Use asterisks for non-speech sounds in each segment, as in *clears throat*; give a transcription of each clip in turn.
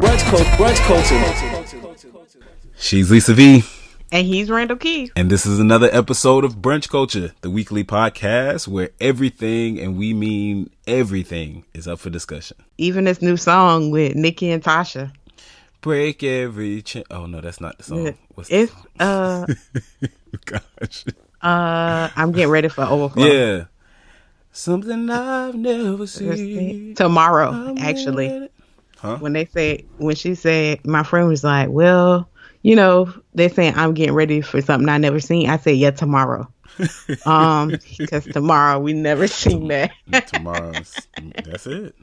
Brunch culture. Brunch culture. She's Lisa V, And he's Randall Keith. and this is another episode of Brunch Culture, the weekly podcast where everything, and we mean everything, is up for discussion. Even this new song with Nicki and Tasha. Break every chain. Oh no, that's not the song. What's the song? uh *laughs* Gosh. uh I'm getting ready for overflow. Yeah. Something I've never seen. Tomorrow, I'm actually. Huh? When they said when she said my friend was like, Well, you know, they're saying I'm getting ready for something I never seen. I said, Yeah, tomorrow. *laughs* um, because tomorrow we never *laughs* seen that. Tomorrow's. that's it.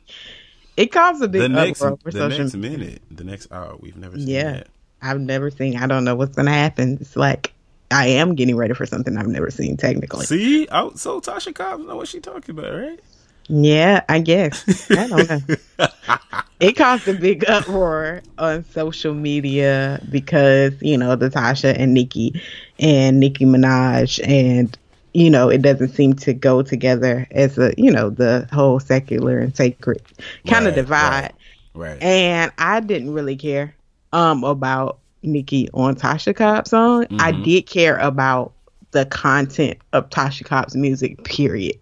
it caused a big The next, for the next media. minute, the next hour, we've never seen Yeah. that. I've never seen. I don't know what's gonna happen. It's like I am getting ready for something I've never seen. Technically, See, I, so Tasha Cobbs know what she talking about, right? Yeah, I guess. I don't know. *laughs* it caused a big uproar on social media because you know the Tasha and Nicki and Nicki Minaj and you know it doesn't seem to go together as a you know the whole secular and sacred kind of Right, divide. Right. and I didn't really care um about Nicki on Tasha Cobb's song. I did care about the content of Tasha Cobb's music, period.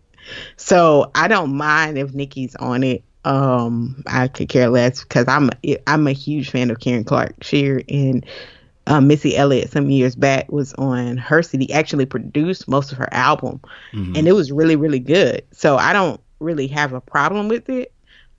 So I don't mind if Nicki's on it. Um, I could care less because I'm I'm a huge fan of Karen Clark Sheard and um, Missy Elliott some years back was on her CD. Actually produced most of her album, and it was really really good. So I don't really have a problem with it.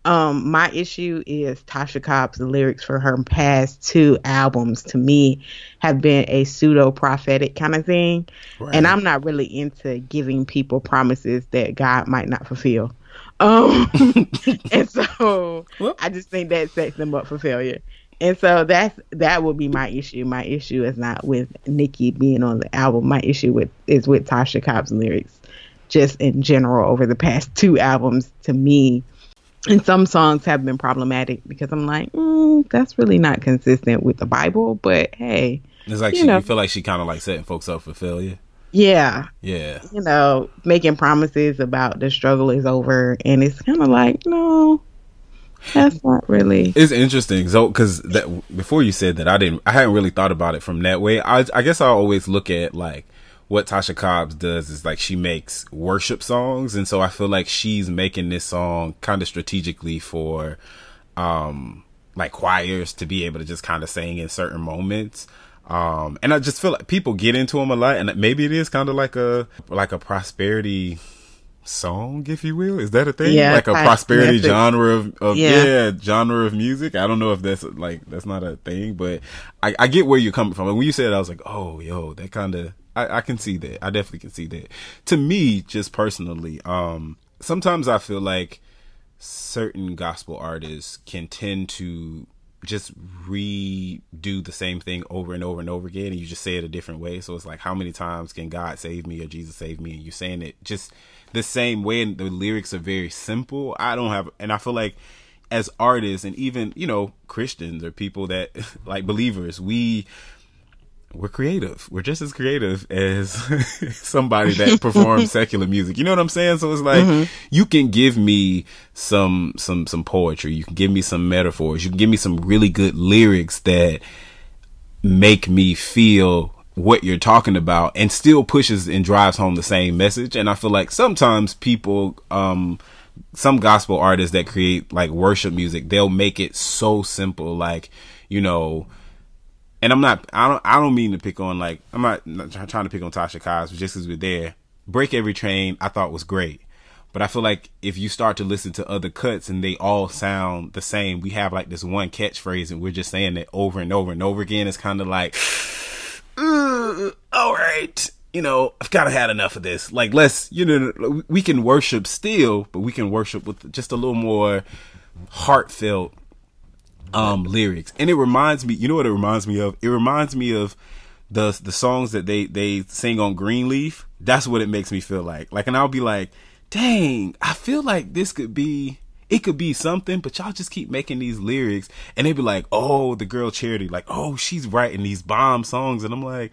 Um, my issue is Tasha Cobb's lyrics for her past two albums to me have been a pseudo prophetic kind of thing. And I'm not really into giving people promises that God might not fulfill. Um, *laughs* and so Well- I just think that sets them up for failure. And so that's that will be my issue. My issue is not with Nicki being on the album. My issue with is with Tasha Cobb's lyrics, just in general over the past two albums. To me, and some songs have been problematic because I'm like, mm, that's really not consistent with the Bible. But hey, It's like you she, know. you feel like she kind of like setting folks up for failure. yeah, Yeah. you know, making promises about the struggle is over, and it's kind of like, no, that's not really. It's interesting, so because that before you said that, I didn't, I hadn't really thought about it from that way. I, I guess I always look at like what Tasha Cobbs does is like she makes worship songs, and so I feel like she's making this song kind of strategically for, um, like choirs to be able to just kind of sing in certain moments. Um, and I just feel like people get into them a lot, and maybe it is kind of like a like a prosperity song, if you will. Is that a thing? Yeah, like a I- prosperity genre of, of Yeah. yeah. genre of music. I don't know if that's like that's not a thing, but I, I get where you're coming from. And when you said, it, I was like, oh, yo, that kind of I, I can see that. I definitely can see that. To me, just personally, um, sometimes I feel like certain gospel artists can tend to just redo the same thing over and over and over again and you just say it a different way so it's like how many times can god save me or jesus save me and you're saying it just the same way and the lyrics are very simple i don't have and i feel like as artists and even you know christians or people that *laughs* like believers we we're creative. We're just as creative as *laughs* somebody that performs *laughs* secular music. You know what I'm saying? So it's like you can give me some some some poetry. You can give me some metaphors. You can give me some really good lyrics that make me feel what you're talking about and still pushes and drives home the same message. And I feel like sometimes people um some gospel artists that create like worship music, they'll make it so simple like, you know, and I'm not, I don't, I don't mean to pick on like, I'm not, not trying to pick on Tasha Cobbs, but just because we're there, Break Every Chain, I thought was great. But I feel like if you start to listen to other cuts and they all sound the same, we have like this one catchphrase and we're just saying it over and over and over again. It's kind of like, "Uh, all right, you know, I've kind of had enough of this. Like, let's, you know, we can worship still, but we can worship with just a little more heartfelt um lyrics. And it reminds me, you know what it reminds me of? It reminds me of the the songs that they they sing on Greenleaf. That's what it makes me feel like. Like and I'll be like, "Dang, I feel like this could be it could be something, but y'all just keep making these lyrics and they'd be like, "Oh, the girl Charity, like, oh, she's writing these bomb songs." And I'm like,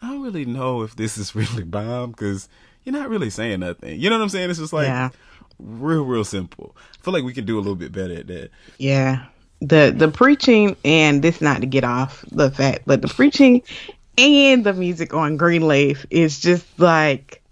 I don't really know if this is *laughs* really bomb cuz you're not really saying nothing. You know what I'm saying? It's just like Yeah. real real simple. I feel like we can do a little bit better at that. Yeah. The the preaching and this not to get off the fact, but the preaching and the music on Greenleaf is just like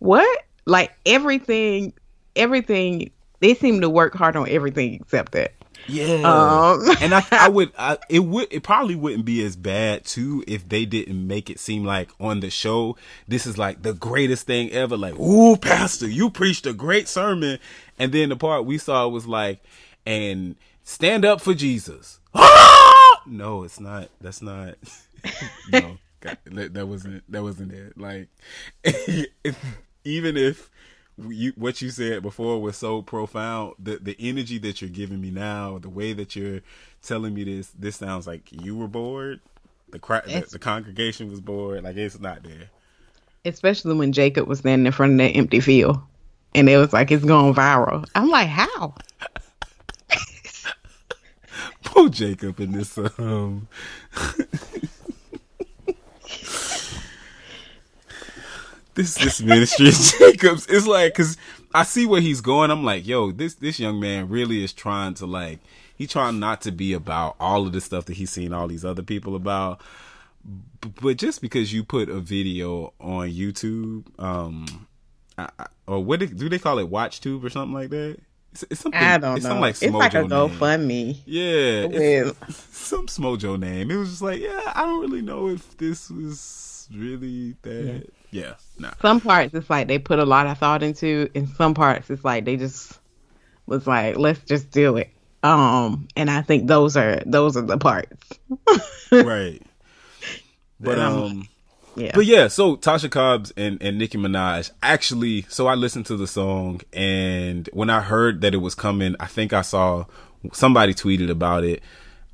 what? Like everything everything they seem to work hard on everything except that. Yeah, Um. and I, I *laughs* would, I, it would, it probably wouldn't be as bad too if they didn't make it seem like on the show this is like the greatest thing ever. Like, ooh, pastor, you preached a great sermon, and then the part we saw was like, and stand up for Jesus. Ah! *laughs* No, it's not. That's not. *laughs* no, God, that, that wasn't. That wasn't it. Like, *laughs* if, even if you what you said before was so profound. The the energy that you're giving me now, the way that you're telling me this, this sounds like you were bored. The cra- the, the congregation was bored. Like it's not there. Especially when Jacob was standing in front of that empty field and it was like it's going viral. I'm like, how? Poor Jacob in this. Um, this this ministry of *laughs* Jacob's. It's like because I see where he's going. I'm like, yo, this this young man really is trying to like. He trying not to be about all of the stuff that he's seen all these other people about. But just because you put a video on YouTube, um, I, I, or what do- do they call it? WatchTube or something like that. It's, it's something. I don't it's know. Like it's like a name. GoFundMe. Yeah, With, *laughs* some Smojo name. It was just like, yeah, I don't really know if this was really that. Yeah, nah. some parts it's like they put a lot of thought into and some parts it's like they just was like let's just do it um and i think those are those are the parts *laughs* right. But um, um, yeah but yeah. So Tasha Cobbs and and Nicki Minaj actually. So I listened to the song, and when I heard that it was coming, I think I saw somebody tweeted about it.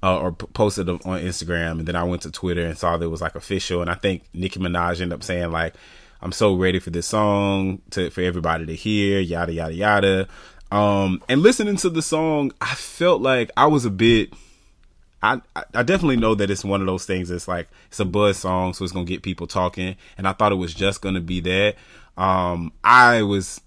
Uh, or posted on Instagram, and then I went to Twitter and saw that it was like official. And I think Nicki Minaj ended up saying like, "I'm so ready for this song to for everybody to hear." Yada yada yada. Um, and listening to the song, I felt like I was a bit. I I definitely know that it's one of those things. That's like it's a buzz song, so it's gonna get people talking. And I thought it was just gonna be that. Um, I was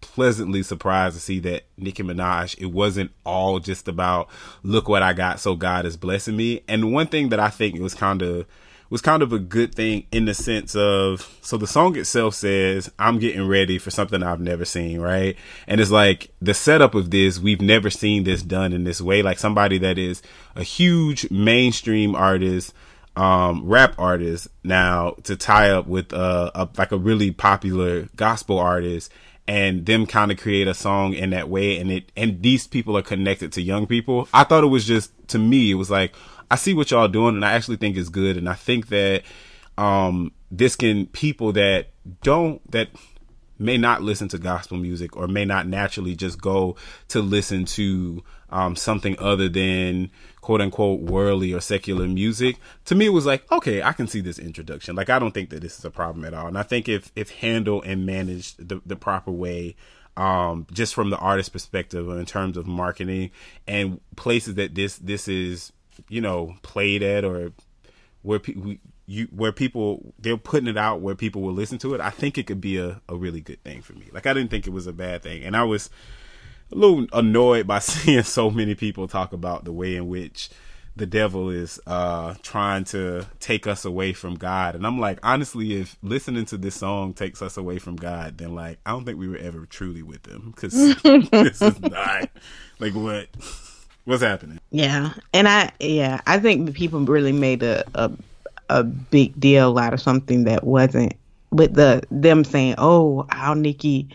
pleasantly surprised to see that Nicki Minaj, it wasn't all just about look what I got, so God is blessing me. And one thing that I think it was kind of was kind of a good thing in the sense of so the song itself says I'm getting ready for something I've never seen, right? And it's like the setup of this, we've never seen this done in this way. Like somebody that is a huge mainstream artist um rap artist now to tie up with uh a, like a really popular gospel artist and them kind of create a song in that way and it and these people are connected to young people i thought it was just to me it was like i see what y'all doing and i actually think it's good and i think that um this can people that don't that may not listen to gospel music or may not naturally just go to listen to um, something other than quote unquote worldly or secular music. To me, it was like, okay, I can see this introduction. Like, I don't think that this is a problem at all. And I think if, if handled and managed the, the proper way, um, just from the artist perspective in terms of marketing and places that this, this is, you know, played at or where people you where people they're putting it out where people will listen to it i think it could be a, a really good thing for me. Like i didn't think it was a bad thing. And i was a little annoyed by *laughs* seeing so many people talk about the way in which the devil is uh trying to take us away from god. And i'm like honestly if listening to this song takes us away from god then like i don't think we were ever truly with him because *laughs* this is not like what what's happening Yeah, and I yeah I think people really made a a, a big deal out of something that wasn't. With the them saying, "Oh, how Nicki,"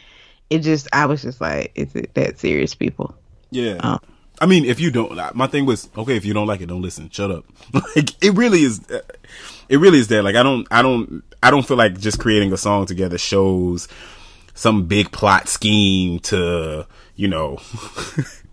it just I was just like, "Is it that serious, people?" Yeah. Oh. I mean, if you don't, my thing was okay. If you don't like it, don't listen. Shut up. *laughs* like it really is. Uh, it really is that. Like I don't, I don't, I don't feel like just creating a song together shows some big plot scheme to, you know, *laughs*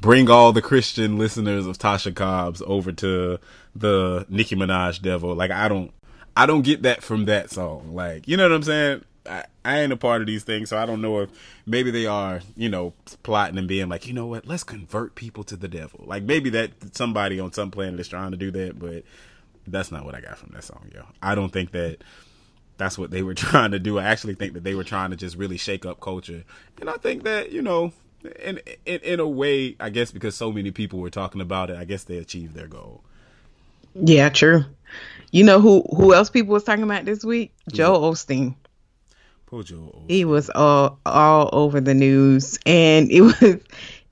bring all the Christian listeners of Tasha Cobbs over to the Nicki Minaj devil. Like I don't I don't get that from that song. Like, you know what I'm saying? I, I ain't a part of these things, so I don't know if maybe they are, you know, plotting and being like, you know what, let's convert people to the devil. Like maybe that somebody on some planet is trying to do that, but that's not what I got from that song, yo. I don't think that that's what they were *laughs* trying to do. I actually think that they were trying to just really shake up culture. And I think that, you know, in, in in a way, I guess because so many people were talking about it, I guess they achieved their goal. Yeah, true. You know who who else people was talking about this week? Joel Osteen. Poor Joe. He was all all over the news, and it *laughs* was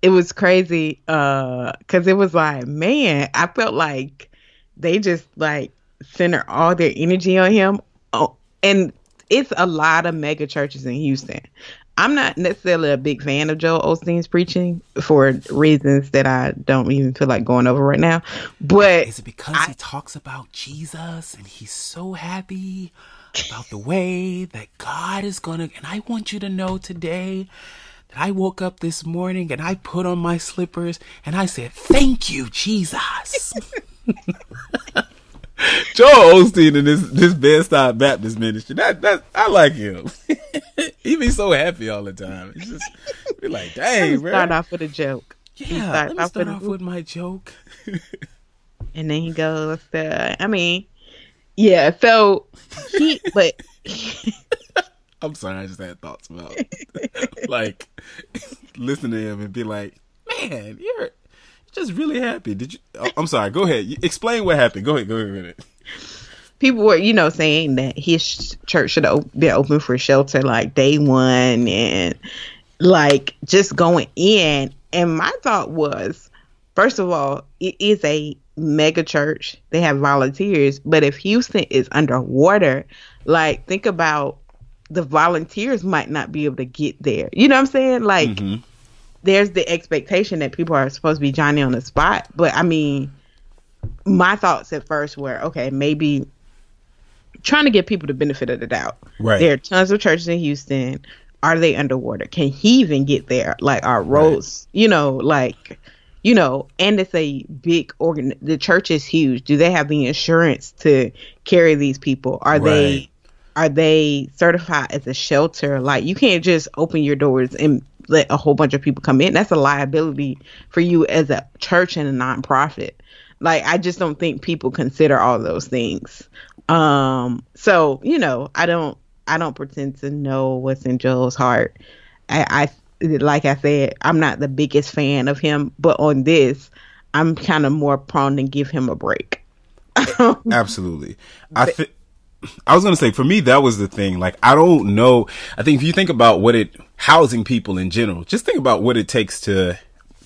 it was crazy uh because it was like, man, I felt like they just like center all their energy on him. Oh, and it's a lot of mega churches in Houston. I'm not necessarily a big fan of Joel Osteen's preaching for reasons that I don't even feel like going over right now. But Is it because he talks about Jesus and he's so happy about the way that God is going to and I want you to know today that I woke up this morning and I put on my slippers and I said, "Thank you, Jesus." *laughs* Joel Osteen and this this Bed-Stuy Baptist ministry. That that I like him. *laughs* he be so happy all the time. He just be like, *laughs* dang, bro. start off with a joke. yeah, let me off start with off with my joke. *laughs* and then he goes to I mean, yeah, so he but *laughs* I'm sorry, I just had thoughts about like listen to him and be like, man, you're just really happy. Did you? oh, I'm sorry. Go ahead. Explain what happened. Go ahead. Go ahead. People were, you know, saying that his church should have been open for shelter like day one and like just going in. And my thought was, first of all, it is a mega church. They have volunteers, but if Houston is underwater, like think about the volunteers might not be able to get there. You know what I'm saying? Like mm-hmm. there's the expectation that people are supposed to be Johnny on the spot, but I mean, my thoughts at first were okay, maybe trying to give people the benefit of the doubt. Right. There are tons of churches in Houston. Are they underwater? Can he even get there? Like our roads, you know, like you know, and it's a big organ. The church is huge. Do they have the insurance to carry these people? Are Right. they are they certified as a shelter? Like you can't just open your doors and let a whole bunch of people come in. That's a liability for you as a church and a nonprofit. Like I just don't think people consider all those things. Um so, you know, I don't I don't pretend to know what's in Joel's heart. I, I like I said, I'm not the biggest fan of him, but on this, I'm kind of more prone to give him a break. *laughs* Absolutely. I think. I was gonna say for me that was the thing. Like I don't know. I think if you think about what it housing people in general, just think about what it takes to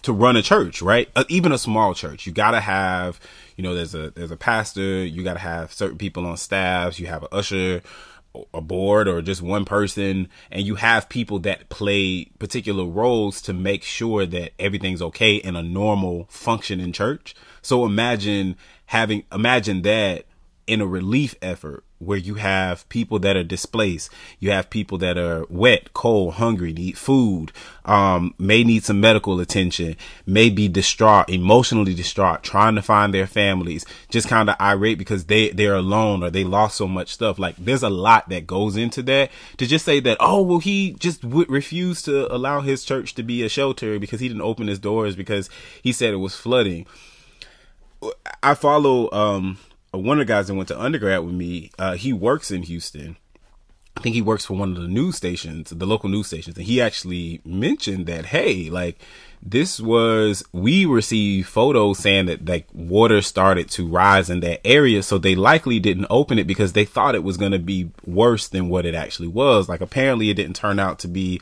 to run a church, right? Uh, even a small church, you gotta have, you know, there's a there's a pastor. You gotta have certain people on staffs. You have an usher, a board, or just one person, and you have people that play particular roles to make sure that everything's okay in a normal functioning church. So imagine having imagine that in a relief effort where you have people that are displaced, you have people that are wet, cold, hungry, need food, um, may need some medical attention, may be distraught, emotionally distraught, trying to find their families, just kind of irate because they, they're alone or they lost so much stuff. Like there's a lot that goes into that to just say that, oh, well, he just would refuse to allow his church to be a shelter because he didn't open his doors because he said it was flooding. I follow um one of the guys that went to undergrad with me. Uh, he works in Houston. I think he works for one of the news stations, the local news stations, and he actually mentioned that hey, like this was we received photos saying that like water started to rise in that area, so they likely didn't open it because they thought it was going to be worse than what it actually was. Like apparently it didn't turn out to be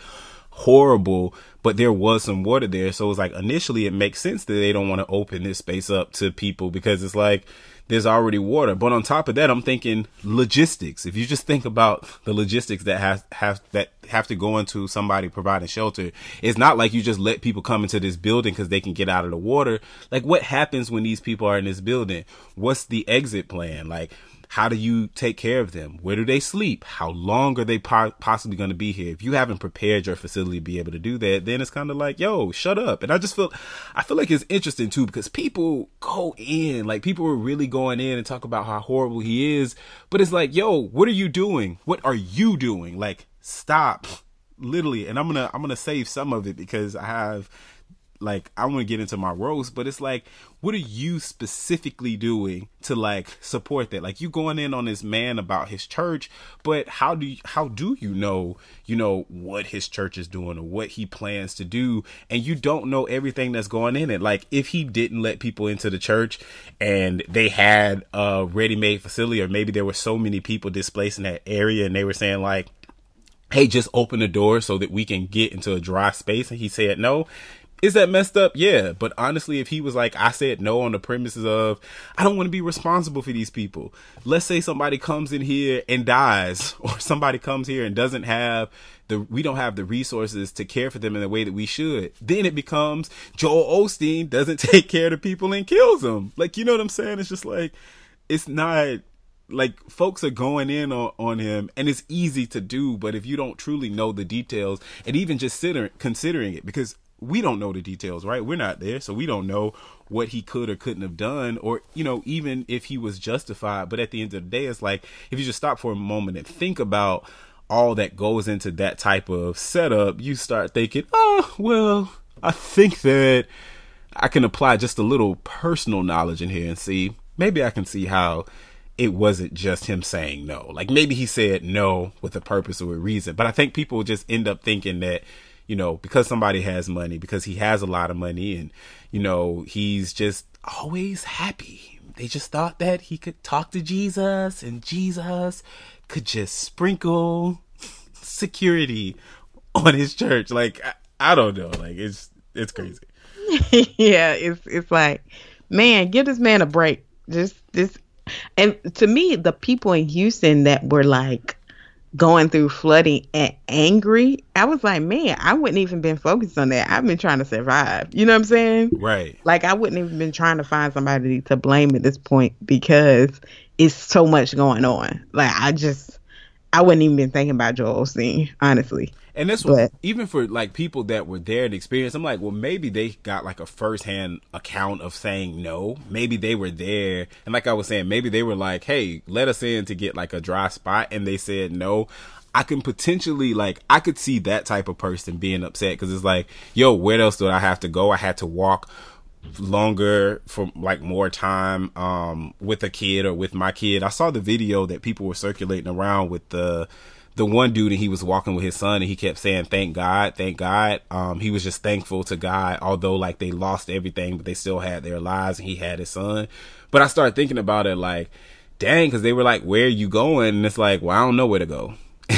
horrible, but there was some water there. So it's like initially it makes sense that they don't want to open this space up to people because it's like there's already water. But on top of that, I'm thinking logistics. If you just think about the logistics that have have that have to go into somebody providing shelter, it's not like you just let people come into this building because they can get out of the water. Like what happens when these people are in this building? What's the exit plan? Like How do you take care of them? Where do they sleep? How long are they po- possibly going to be here? If you haven't prepared your facility to be able to do that, then it's kind of like, yo, shut up. And I just feel, I feel like it's interesting too because people go in, like people are really going in and talk about how horrible he is. But it's like, yo, what are you doing? What are you doing? Like, stop, literally. And I'm gonna, I'm gonna save some of it because I have like I want to get into my roast, but it's like, what are you specifically doing to like support that? Like you going in on this man about his church, but how do you, how do you know, you know, what his church is doing or what he plans to do, and you don't know everything that's going in it. Like if he didn't let people into the church and they had a ready-made facility, or maybe there were so many people displaced in that area, and they were saying like hey, just open the door so that we can get into a dry space. And he said no. Is that messed up? Yeah. But honestly, if he was like, I said no on the premises of, I don't want to be responsible for these people. Let's say somebody comes in here and dies, *laughs* or somebody comes here and doesn't have the, we don't have the resources to care for them in the way that we should. Then it becomes Joel Osteen doesn't *laughs* take care of the people and kills them. Like, you know what I'm saying? It's just like, it's not, like folks are going in on, on him and it's easy to do but if you don't truly know the details and even just consider, considering it because we don't know the details, right? We're not there, so we don't know what he could or couldn't have done, or you know, even if he was justified. But at the end of the day, it's like if you just stop for a moment and think about all that goes into that type of setup, you start thinking, oh, well, I think that I can apply just a little personal knowledge in here and see maybe I can see how it wasn't just him saying no. Like maybe he said no with a purpose or a reason, but I think people just end up thinking that you know, because somebody has money, because he has a lot of money and, you know, he's just always happy. They just thought that he could talk to Jesus and Jesus could just sprinkle security on his church. Like, I, I don't know. Like, it's, it's crazy. *laughs* yeah, it's, it's like, man, give this man a break. Just, this, and to me, the people in Houston that were like, going through flooding and angry, I was like, man, I wouldn't even been focused on that. I've been trying to survive. You know what I'm saying? Right. Like I wouldn't even been trying to find somebody to blame at this point because it's so much going on. Like I just I wouldn't even been thinking about Joel Osteen, honestly. And this was even for like people that were there and experienced. I'm like, well, maybe they got like a firsthand account of saying no. Maybe they were there, and like I was saying, maybe they were like, "Hey, let us in to get like a dry spot," and they said no. I can potentially like I could see that type of person being upset because it's like, yo, where else do I have to go? I had to walk longer for like more time um with a kid or with my kid. I saw the video that people were circulating around with the the one dude and he was walking with his son and he kept saying thank god thank god. Um he was just thankful to god although like they lost everything but they still had their lives and he had his son. But i started thinking about it like dang because they were like where are you going? And it's like well i don't know where to go. *laughs*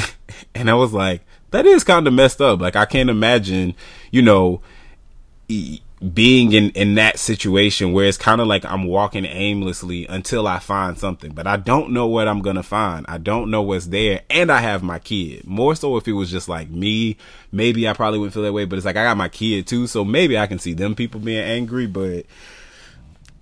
And i was like that is kind of messed up. Like i can't imagine you know being in in that situation where it's kind of like I'm walking aimlessly until I find something, but I don't know what I'm gonna find. I don't know what's there, and I have my kid. More so if it was just like me, maybe I probably wouldn't feel that way. But it's like I got my kid too, so maybe I can see them people being angry. But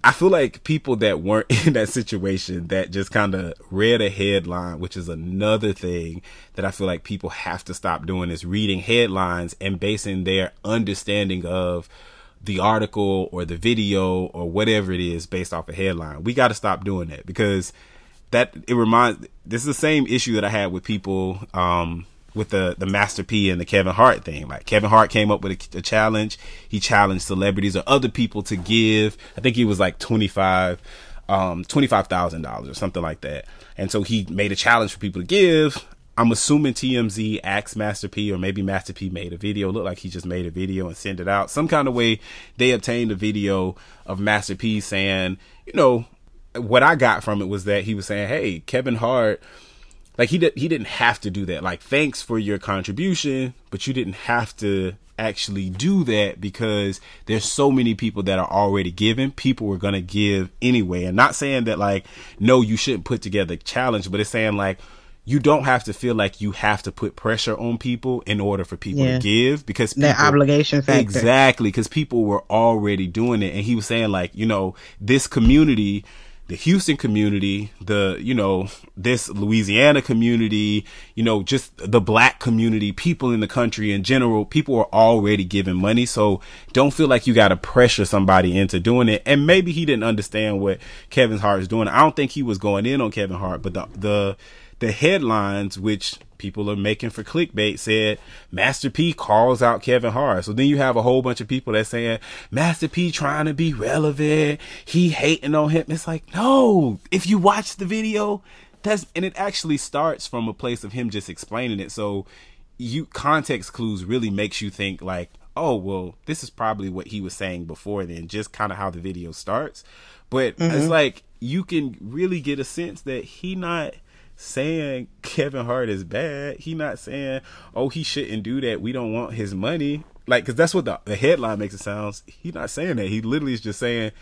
I feel like people that weren't *laughs* in that situation that just kind of read a headline, which is another thing that I feel like people have to stop doing is reading headlines and basing their understanding of the article or the video or whatever it is based off a headline. We got to stop doing that because that it reminds. This is the same issue that I had with people um, with the the Master P and the Kevin Hart thing. Like Kevin Hart came up with a, a challenge. He challenged celebrities or other people to give. I think he was like twenty five. Um, twenty five thousand dollars or something like that, and so he made a challenge for people to give. I'm assuming TMZ asked Master P, or maybe Master P made a video. Look like he just made a video and sent it out. Some kind of way they obtained a video of Master P saying, you know, what I got from it was that he was saying, "Hey, Kevin Hart." Like he did, he didn't have to do that. Like, thanks for your contribution, but you didn't have to actually do that because there's so many people that are already giving. People were gonna give anyway, and not saying that like, no, you shouldn't put together a challenge, but it's saying like, you don't have to feel like you have to put pressure on people in order for people yeah. to give because people, that obligation factor. exactly because people were already doing it and he was saying like you know this community the Houston community, the, you know, this Louisiana community, you know, just the black community, people in the country in general, people are already giving money. So don't feel like you got to pressure somebody into doing it. And maybe he didn't understand what Kevin Hart is doing. I don't think he was going in on Kevin Hart, but the, the, the headlines, which people are making for clickbait said Master P calls out Kevin Hart. So then you have a whole bunch of people that saying Master P trying to be relevant. He hating on him. It's like, no, if you watch the video, that's, and it actually starts from a place of him just explaining it. So you context clues really makes you think like, oh, well, this is probably what he was saying before then, just kind of how the video starts. But mm-hmm. it's like, you can really get a sense that he not, saying Kevin Hart is bad. He not saying, oh, he shouldn't do that. We don't want his money. Like, cause that's what the, the headline makes it sound. He not saying that. He literally is just saying,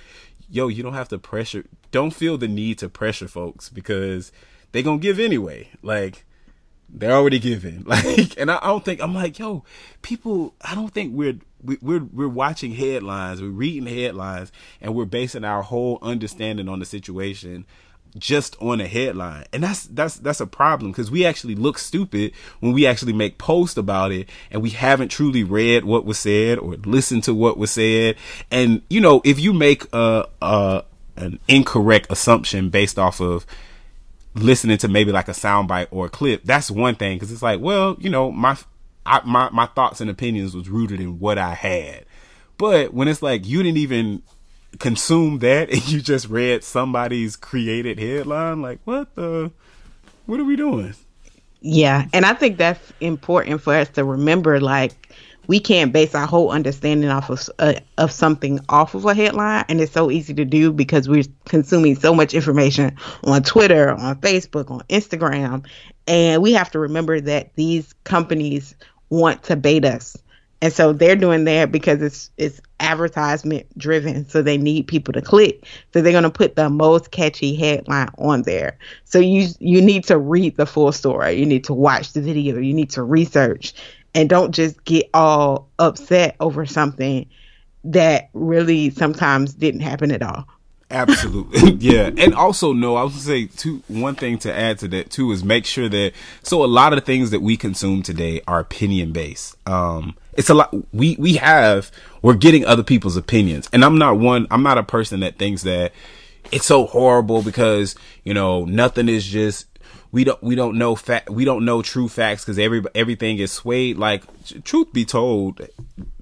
yo, you don't have to pressure. Don't feel the need to pressure folks because they gonna give anyway. Like, they're already giving. *laughs* Like, and I, I don't think I'm like, yo, people. I don't think we're we, we're we're watching headlines, we're reading headlines, and we're basing our whole understanding on the situation just on a headline. And that's that's that's a problem because we actually look stupid when we actually make posts about it and we haven't truly read what was said or listened to what was said. And you know, if you make a, a an incorrect assumption based off of listening to maybe like a soundbite or a clip, that's one thing because it's like, well, you know, my I, my my thoughts and opinions was rooted in what I had. But when it's like you didn't even consume that *laughs* and you just read somebody's created headline, like what the what are we doing? Yeah, and I think that's important for us to remember like we can't base our whole understanding off of uh, of something off of a headline and it's so easy to do because we're consuming so much information on Twitter, on Facebook, on Instagram and we have to remember that these companies want to bait us and so they're doing that because it's it's advertisement driven. So they need people to click. So they're gonna put the most catchy headline on there. So you you need to read the full story. You need to watch the video. You need to research and don't just get all upset over something that really sometimes didn't happen at all. Absolutely. *laughs* yeah. And also no, I was gonna say two one thing to add to that too is make sure that so a lot of the things that we consume today are opinion based. Um it's a lot we we have we're getting other people's opinions. And I'm not one I'm not a person that thinks that it's so horrible because, you know, nothing is just we don't we don't know fact we don't know true facts because every everything is swayed like truth be told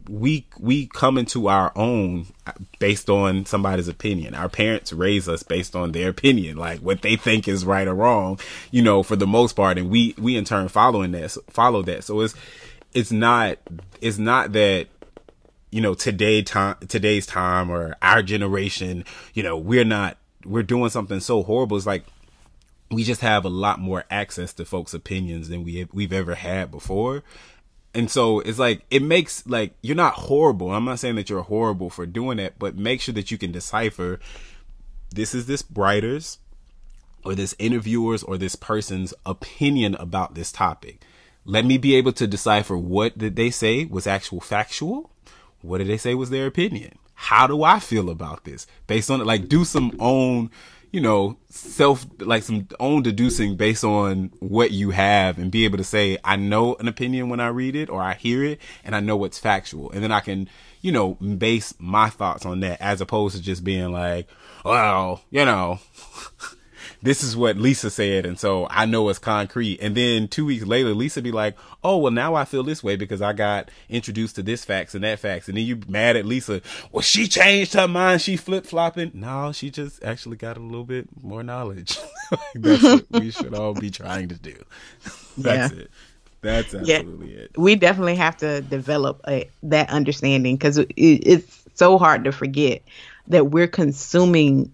we we come into our own uh, based on somebody's opinion. Our parents raise us based on their opinion, like what they think is right or wrong, you know, for the most part, and we we in turn following that follow that. So it's it's not it's not that you know today time today's time or our generation, you know, we're not we're doing something so horrible. It's like we just have a lot more access to folks' opinions than we've we've ever had before and so it's like it makes like you're not horrible. I'm not saying that you're horrible for doing that, but make sure that you can decipher this is this writer's or this interviewer's or this person's opinion about this topic. Let me be able to decipher what did they say was actual factual, what did they say was their opinion. How do I feel about this? Based on it, like do some own you know, self, like some own deducing based on what you have and be able to say, I know an opinion when I read it or I hear it and I know what's factual. And then I can, you know, base my thoughts on that as opposed to just being like, well, you know, *laughs* this is what Lisa said, and so I know it's concrete. And then two weeks later, Lisa be like, "Oh, well, now I feel this way because I got introduced to this facts and that facts." And then you mad at Lisa? Well, she changed her mind. She flip flopping. No, she just actually got a little bit more knowledge. *laughs* That's what *laughs* we should all be trying to do. *laughs* That's yeah. it. That's absolutely yeah, it. We definitely have to develop a, that understanding because it, it's so hard to forget that we're consuming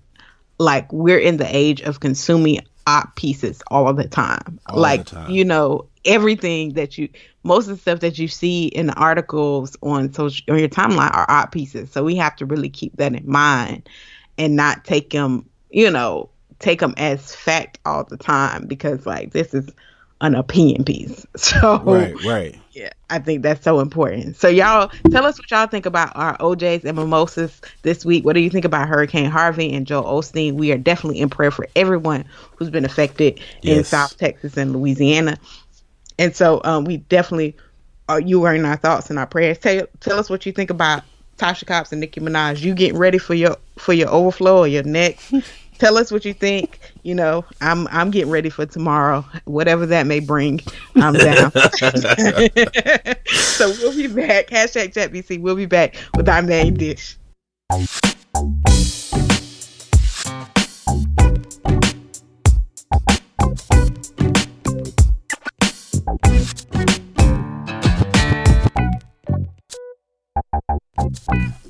like we're in the age of consuming art pieces all the time. All like the time. you know everything that you most of the stuff that you see in the articles on social on your timeline are art pieces. So we have to really keep that in mind and not take them, you know, take them as fact all the time because like this is an opinion piece. *laughs* So Right, right. yeah, I think that's so important. So y'all tell us what y'all think about our OJs and mimosas this week. What do you think about Hurricane Harvey and Joel Osteen? We are definitely in prayer for everyone who's been affected in South Texas and Louisiana. And so um, we definitely are you are in our thoughts and our prayers. Tell tell us what you think about Tasha Cobbs and Nicki Minaj. You getting ready for your for your overflow or your next? Tell us what you think. You know, I'm I'm getting ready for tomorrow, whatever that may bring. I'm down. *laughs* so we'll be back. Hashtag ChatBC. We'll be back with our main dish.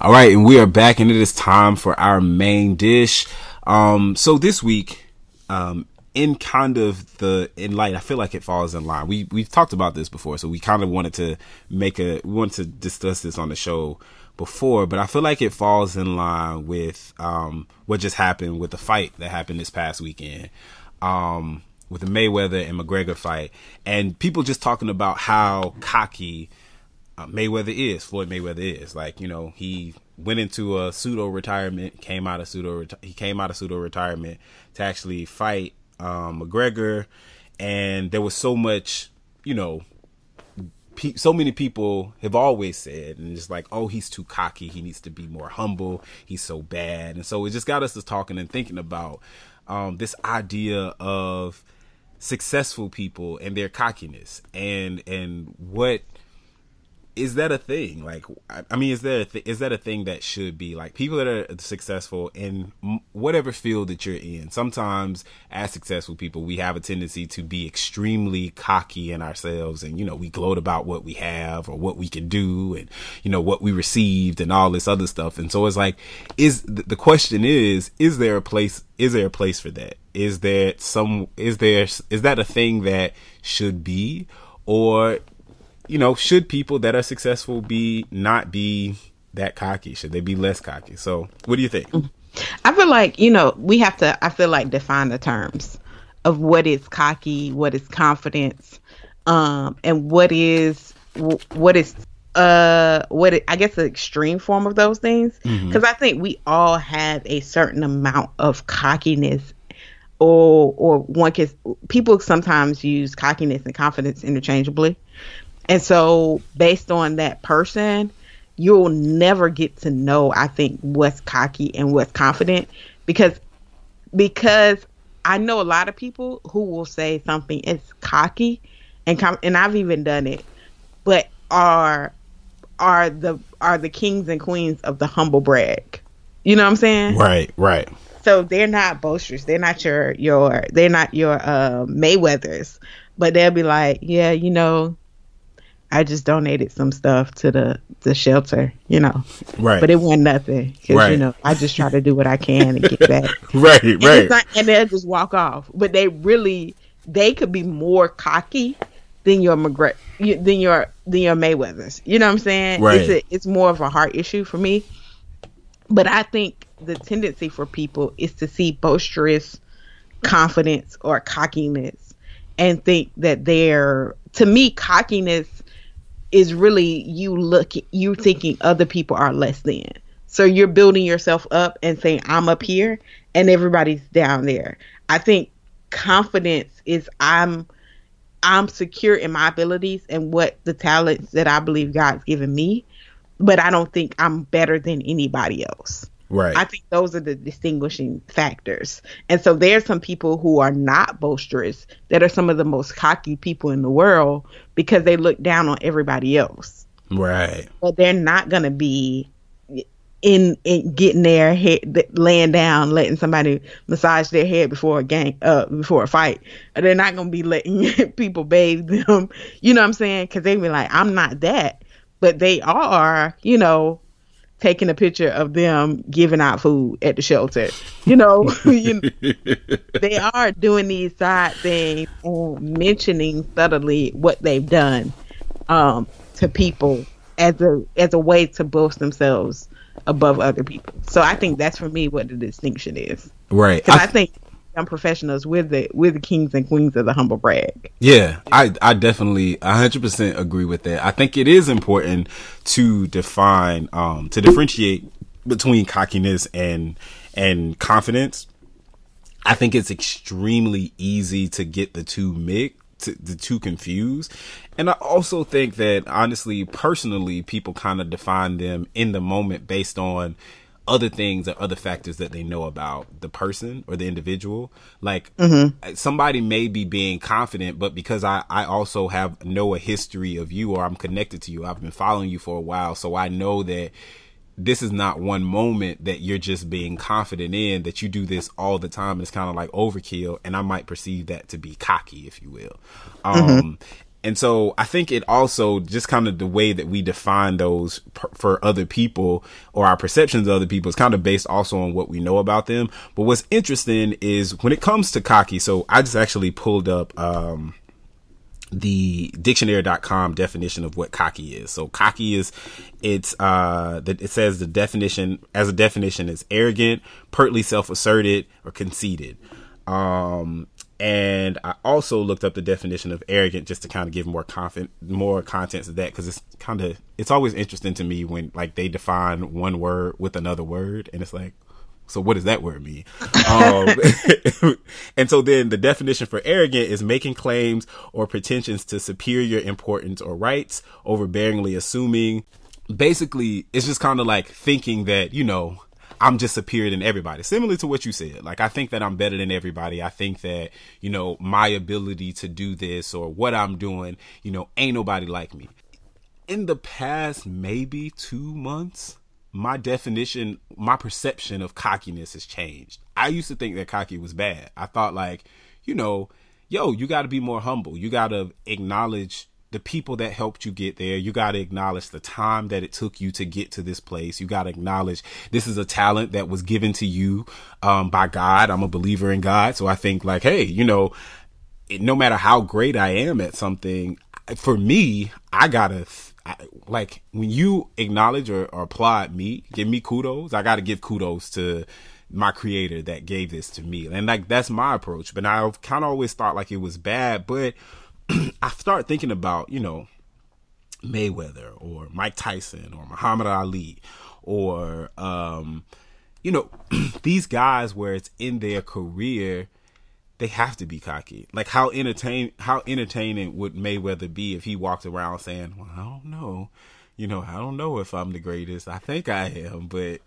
All right, and we are back, and it is time for our main dish. Um, so this week, um, in kind of the in light, I feel like it falls in line. We we've talked about this before, so we kind of wanted to make a we wanted to discuss this on the show before, but I feel like it falls in line with um what just happened with the fight that happened this past weekend. Um, with the Mayweather and McGregor fight, and people just talking about how cocky uh, Mayweather is, Floyd Mayweather is. Like, you know, he went into a pseudo retirement, came out of pseudo he came out of pseudo retirement to actually fight um, McGregor, and there was so much, you know, pe- so many people have always said, and it's like, oh, he's too cocky. He needs to be more humble. He's so bad, and so it just got us to talking and thinking about um, this idea of successful people and their cockiness, and and what is that a thing? Like, I mean, is there a th- is that a thing that should be like people that are successful in whatever field that you're in? Sometimes, as successful people, we have a tendency to be extremely cocky in ourselves, and you know, we gloat about what we have or what we can do, and you know what we received and all this other stuff. And so it's like, is th- the question is, is there a place? Is there a place for that? Is there some? Is there is that a thing that should be, or you know, should people that are successful be not be that cocky? Should they be less cocky? So, what do you think? I feel like, you know, we have to, I feel like, define the terms of what is cocky, what is confidence, um, and what is, what is, uh, what it, I guess the extreme form of those things. Because I think we all have a certain amount of cockiness or or one can people sometimes use cockiness and confidence interchangeably. And so based on that person, you'll never get to know I think what's cocky and what's confident because because I know a lot of people who will say something is cocky and com- and I've even done it, but are are the are the kings and queens of the humble brag. You know what I'm saying? Right, right, So they're not boasters. They're not your your they're not your uh, Mayweathers, but they'll be like, yeah, you know, I just donated some stuff to the the shelter, you know, right, but it wasn't nothing because Right. you know I just try to do what I can and get back. *laughs* right, And, right, not, and they'll just walk off. But they really, they could be more cocky than your McGregor, than your than your Mayweather's. You know what I'm saying? Right. It's a, it's more of a heart issue for me. But I think the tendency for people is to see boisterous confidence or cockiness and think that they're to me cockiness is really you look you thinking other people are less than. So you're building yourself up and saying i'm up here and everybody's down there. I think confidence is i'm i'm secure in my abilities and what the talents that i believe god's given me but i don't think i'm better than anybody else right. I think those are the distinguishing factors. And so there are some people who are not boisterous that are some of the most cocky people in the world because they look down on everybody else. right, But they're not going to be in, in getting their head laying down letting somebody massage their head before a gang uh before a fight they're not going to be letting *laughs* people bathe them you know what i'm saying because they be like i'm not that but they are you know taking a picture of them giving out food at the shelter. You know, *laughs* you know, they are doing these side things and mentioning subtly what they've done um, to people as a as a way to boast themselves above other people. So I think that's for me what the distinction is. right. Because I, I, think young professionals. We're the we're the kings and queens of the humble brag. Yeah, I I definitely 100% agree with that. I think it is important to define um to differentiate between cockiness and and confidence. I think it's extremely easy to get the two mixed, to, the two confused. And I also think that honestly, personally, people kind of define them in the moment based on other things or other factors that they know about the person or the individual. Like somebody may be being confident, but because I, I also have know a history of you or I'm connected to you, I've been following you for a while. So I know that this is not one moment that you're just being confident in that you do this all the time. It's kind of like overkill. And I might perceive that to be cocky, if you will. Um, and so I think it also just kind of the way that we define those per, for other people or our perceptions of other people is kind of based also on what we know about them. But what's interesting is when it comes to cocky. So I just actually pulled up, um, the dictionary.com definition of what cocky is. So cocky is it's uh that it says the definition as a definition is arrogant, pertly self-asserted or conceited. Um and I also looked up the definition of arrogant just to kind of give more confident more contents of that because it's kind of it's always interesting to me when like they define one word with another word and it's like so what does that word mean? *laughs* um, *laughs* and so then the definition for arrogant is making claims or pretensions to superior importance or rights, overbearingly assuming. Basically, it's just kind of like thinking that, you know, I'm just superior than everybody. Similar to what you said. Like, I think that I'm better than everybody. I think that, you know, my ability to do this or what I'm doing, you know, ain't nobody like me. In the past, maybe two months, my definition, my perception of cockiness has changed. I used to think that cocky was bad. I thought like, you know, yo, you got to be more humble. You got to acknowledge the people that helped you get there. You got to acknowledge the time that it took you to get to this place. You got to acknowledge this is a talent that was given to you um, by God. I'm a believer in God, so I think like, hey, you know, it, no matter how great I am at something, for me, I gotta I, like when you acknowledge or, or applaud me, give me kudos. I gotta give kudos to my creator that gave this to me, and like that's my approach. But I've kind of always thought like it was bad, but *clears throat* I start thinking about you know Mayweather or Mike Tyson or Muhammad Ali or um, you know *clears throat* these guys where it's in their career they have to be cocky. Like how entertain how entertaining would Mayweather be if he walked around saying, "Well, I don't know, you know, I don't know if I'm the greatest. I think I am, but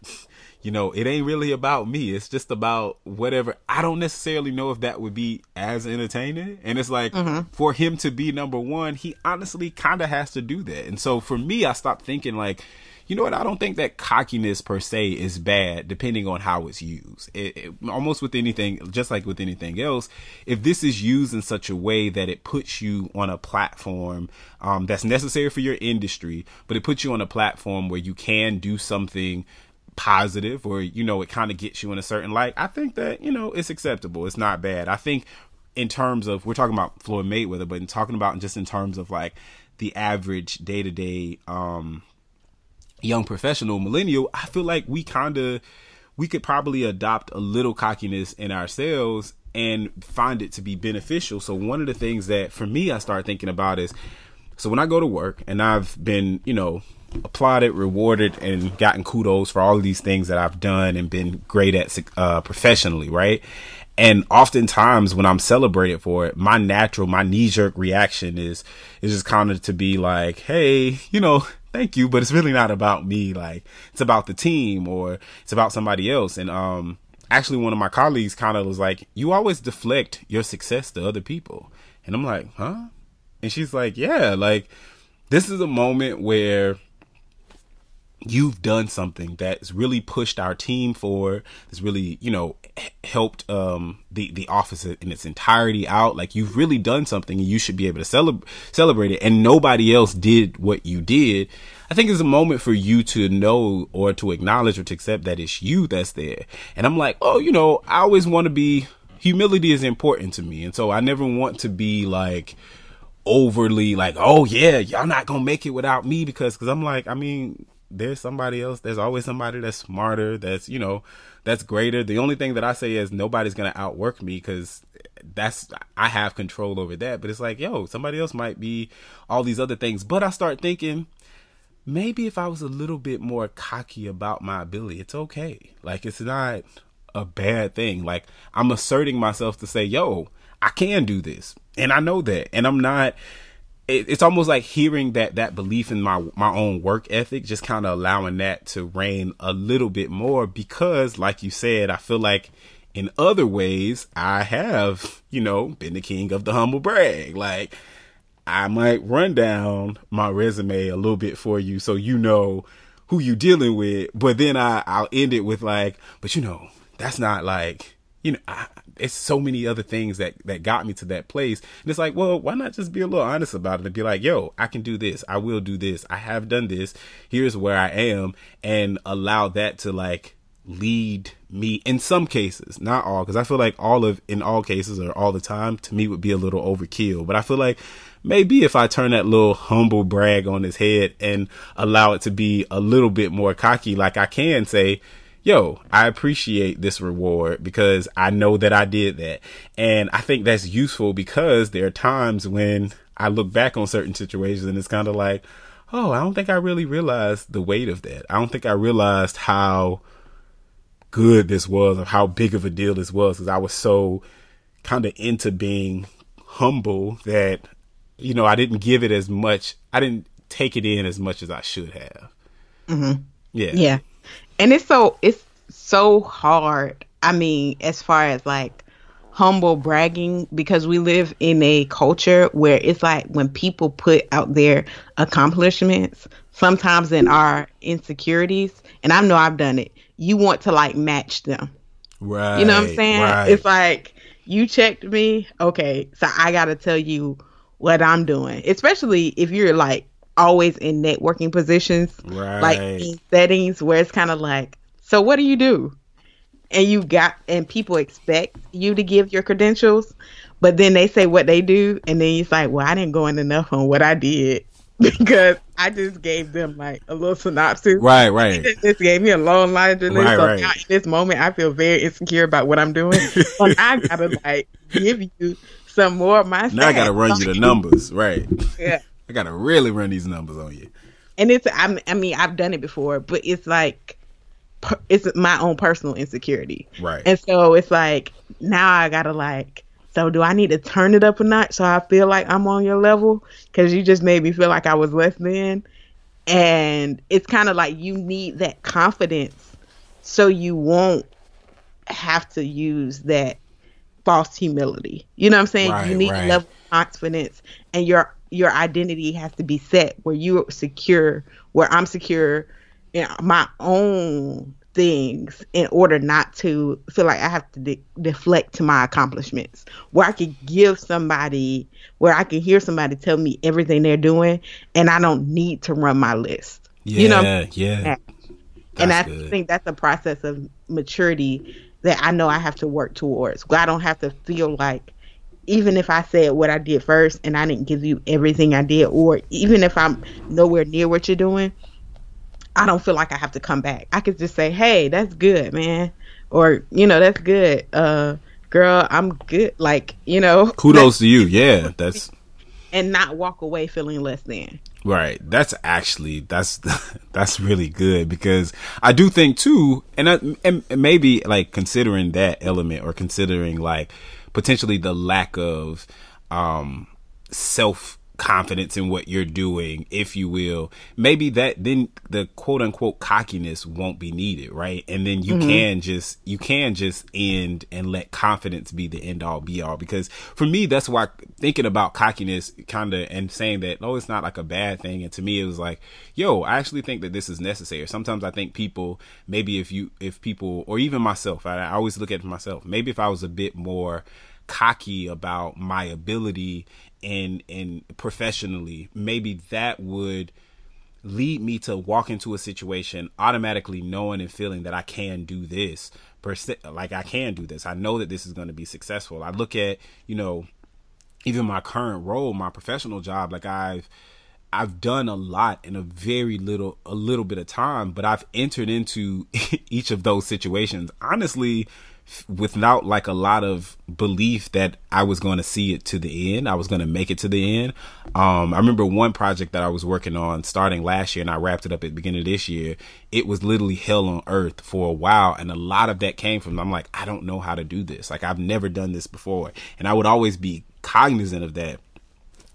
you know, it ain't really about me. It's just about whatever. I don't necessarily know if that would be as entertaining. And it's like for him to be number one, he honestly kind of has to do that. And so for me, I stopped thinking like you know what? I don't think that cockiness per se is bad, depending on how it's used. It, it, almost with anything, just like with anything else, if this is used in such a way that it puts you on a platform um, that's necessary for your industry, but it puts you on a platform where you can do something positive, or you know, it kind of gets you in a certain light. I think that you know it's acceptable. It's not bad. I think in terms of we're talking about Floyd Mayweather, but in talking about just in terms of like the average day to day um young professional millennial, I feel like we kind of we could probably adopt a little cockiness in ourselves and find it to be beneficial. So one of the things that for me I start thinking about is so when I go to work and I've been, you know, applauded, rewarded, and gotten kudos for all these things that I've done and been great at uh, professionally, right? And oftentimes when I'm celebrated for it, my natural, my knee jerk reaction is is just kind of to be like, hey, you know, thank you, but it's really not about me. Like it's about the team or it's about somebody else. And um, actually, one of my colleagues kind of was like, you always deflect your success to other people, and I'm like, huh? And she's like, yeah, like this is a moment where you've done something that's really pushed our team forward that's really you know helped um the the office in its entirety out. Like you've really done something and you should be able to celebrate celebrate it. And nobody else did what you did. I think it's a moment for you to know or to acknowledge or to accept that it's you that's there. And i'm like oh you know i always want to be humility is important to me. And so i never want to be like overly like oh yeah y'all not gonna make it without me because because i'm like i mean there's somebody else. There's always somebody that's smarter. That's you know, that's greater. The only thing that I say is nobody's gonna outwork me because that's I have control over that. But it's like, yo, somebody else might be all these other things. But I start thinking maybe if I was a little bit more cocky about my ability, it's okay. Like it's not a bad thing. Like I'm asserting myself to say, yo, I can do this. And I know that. And I'm not it, it's almost like hearing that that belief in my my own work ethic just kind of allowing that to reign a little bit more because like you said, I feel like in other ways I have, you know, been the king of the humble brag. Like I might run down my resume a little bit for you so you know who you dealing with, but then I I'll end it with like, but you know, that's not like, you know, I, it's so many other things that that got me to that place. And it's like, well, why not just be a little honest about it and be like, yo, I can do this. I will do this. I have done this. Here's where I am and allow that to like lead me in some cases, not all, because I feel like all of in all cases or all the time to me would be a little overkill. But I feel like maybe if I turn that little humble brag on his head and allow it to be a little bit more cocky, like I can say, yo, I appreciate this reward because I know that I did that. And I think that's useful because there are times when I look back on certain situations and it's kind of like, oh, I don't think I really realized the weight of that. I don't think I realized how good this was or how big of a deal this was because I was so kind of into being humble that, you know, I didn't give it as much. I didn't take it in as much as I should have. Mm-hmm. Yeah. Yeah. And it's so it's so hard. I mean, as far as like humble bragging because we live in a culture where it's like when people put out their accomplishments, sometimes in our insecurities, and I know I've done it, you want to like match them. Right. You know what I'm saying? Right. It's like you checked me, okay, so I got to tell you what I'm doing. Especially if you're like always in networking positions, Right. like in settings where it's kind of like, so what do you do? And you got and people expect you to give your credentials, but then they say what they do, and then it's like, well, I didn't go in enough on what I did *laughs* because I just gave them like a little synopsis. right, right. *laughs* This gave me a long laundry list. Right, so right. now in this moment, I feel very insecure about what I'm doing. so I *laughs* gotta like give you some more of my. Now I gotta run you the numbers, right? Yeah. I gotta really run these numbers on you. and it's I'm, I mean I've done it before, but it's like it's my own personal insecurity, Right. and so it's like now I gotta like. So do I need to turn it up a notch so I feel like I'm on your level? Because you just made me feel like I was less than, and it's kind of like you need that confidence so you won't have to use that false humility. You know what I'm saying? Right, you need right. level of confidence and your your identity has to be set where you're secure, where I'm secure in my own things in order not to feel like I have to de- deflect to my accomplishments. Where I can give somebody, where I can hear somebody tell me everything they're doing and I don't need to run my list. Yeah, you know, yeah. and I good. think that's a process of maturity that I know I have to work towards. I don't have to feel like even if I said what I did first and I didn't give you everything I did, or even if I'm nowhere near what you're doing, I don't feel like I have to come back. I could just say, "Hey, that's good, man," or you know, "That's good, uh, girl. I'm good." Like you know, *laughs* Kudos to you. Yeah, that's and not walk away feeling less than. Right. That's actually that's *laughs* that's really good because I do think too, and I, and maybe like considering that element or considering like potentially the lack of um self confidence in what you're doing, if you will, maybe that then the quote unquote cockiness won't be needed, right? And then you mm-hmm. can just you can just end and let confidence be the end all be all. Because for me, that's why thinking about cockiness kind of and saying that no, it's not like a bad thing. And to me, it was like, yo, I actually think that this is necessary. Sometimes I think people maybe if you if people or even myself, I, I always look at myself. Maybe if I was a bit more cocky about my ability and and professionally maybe that would lead me to walk into a situation automatically knowing and feeling that I can do this like I can do this. I know that this is going to be successful. I look at you know even my current role my professional job like I've I've done a lot in a very little a little bit of time, but I've entered into *laughs* each of those situations. Honestly without like a lot of belief that I was going to see it to the end. I was going to make it to the end. Um, I remember one project that I was working on starting last year and I wrapped it up at the beginning of this year. It was literally hell on earth for a while. And a lot of that came from, I'm like, I don't know how to do this. Like I've never done this before. And I would always be cognizant of that.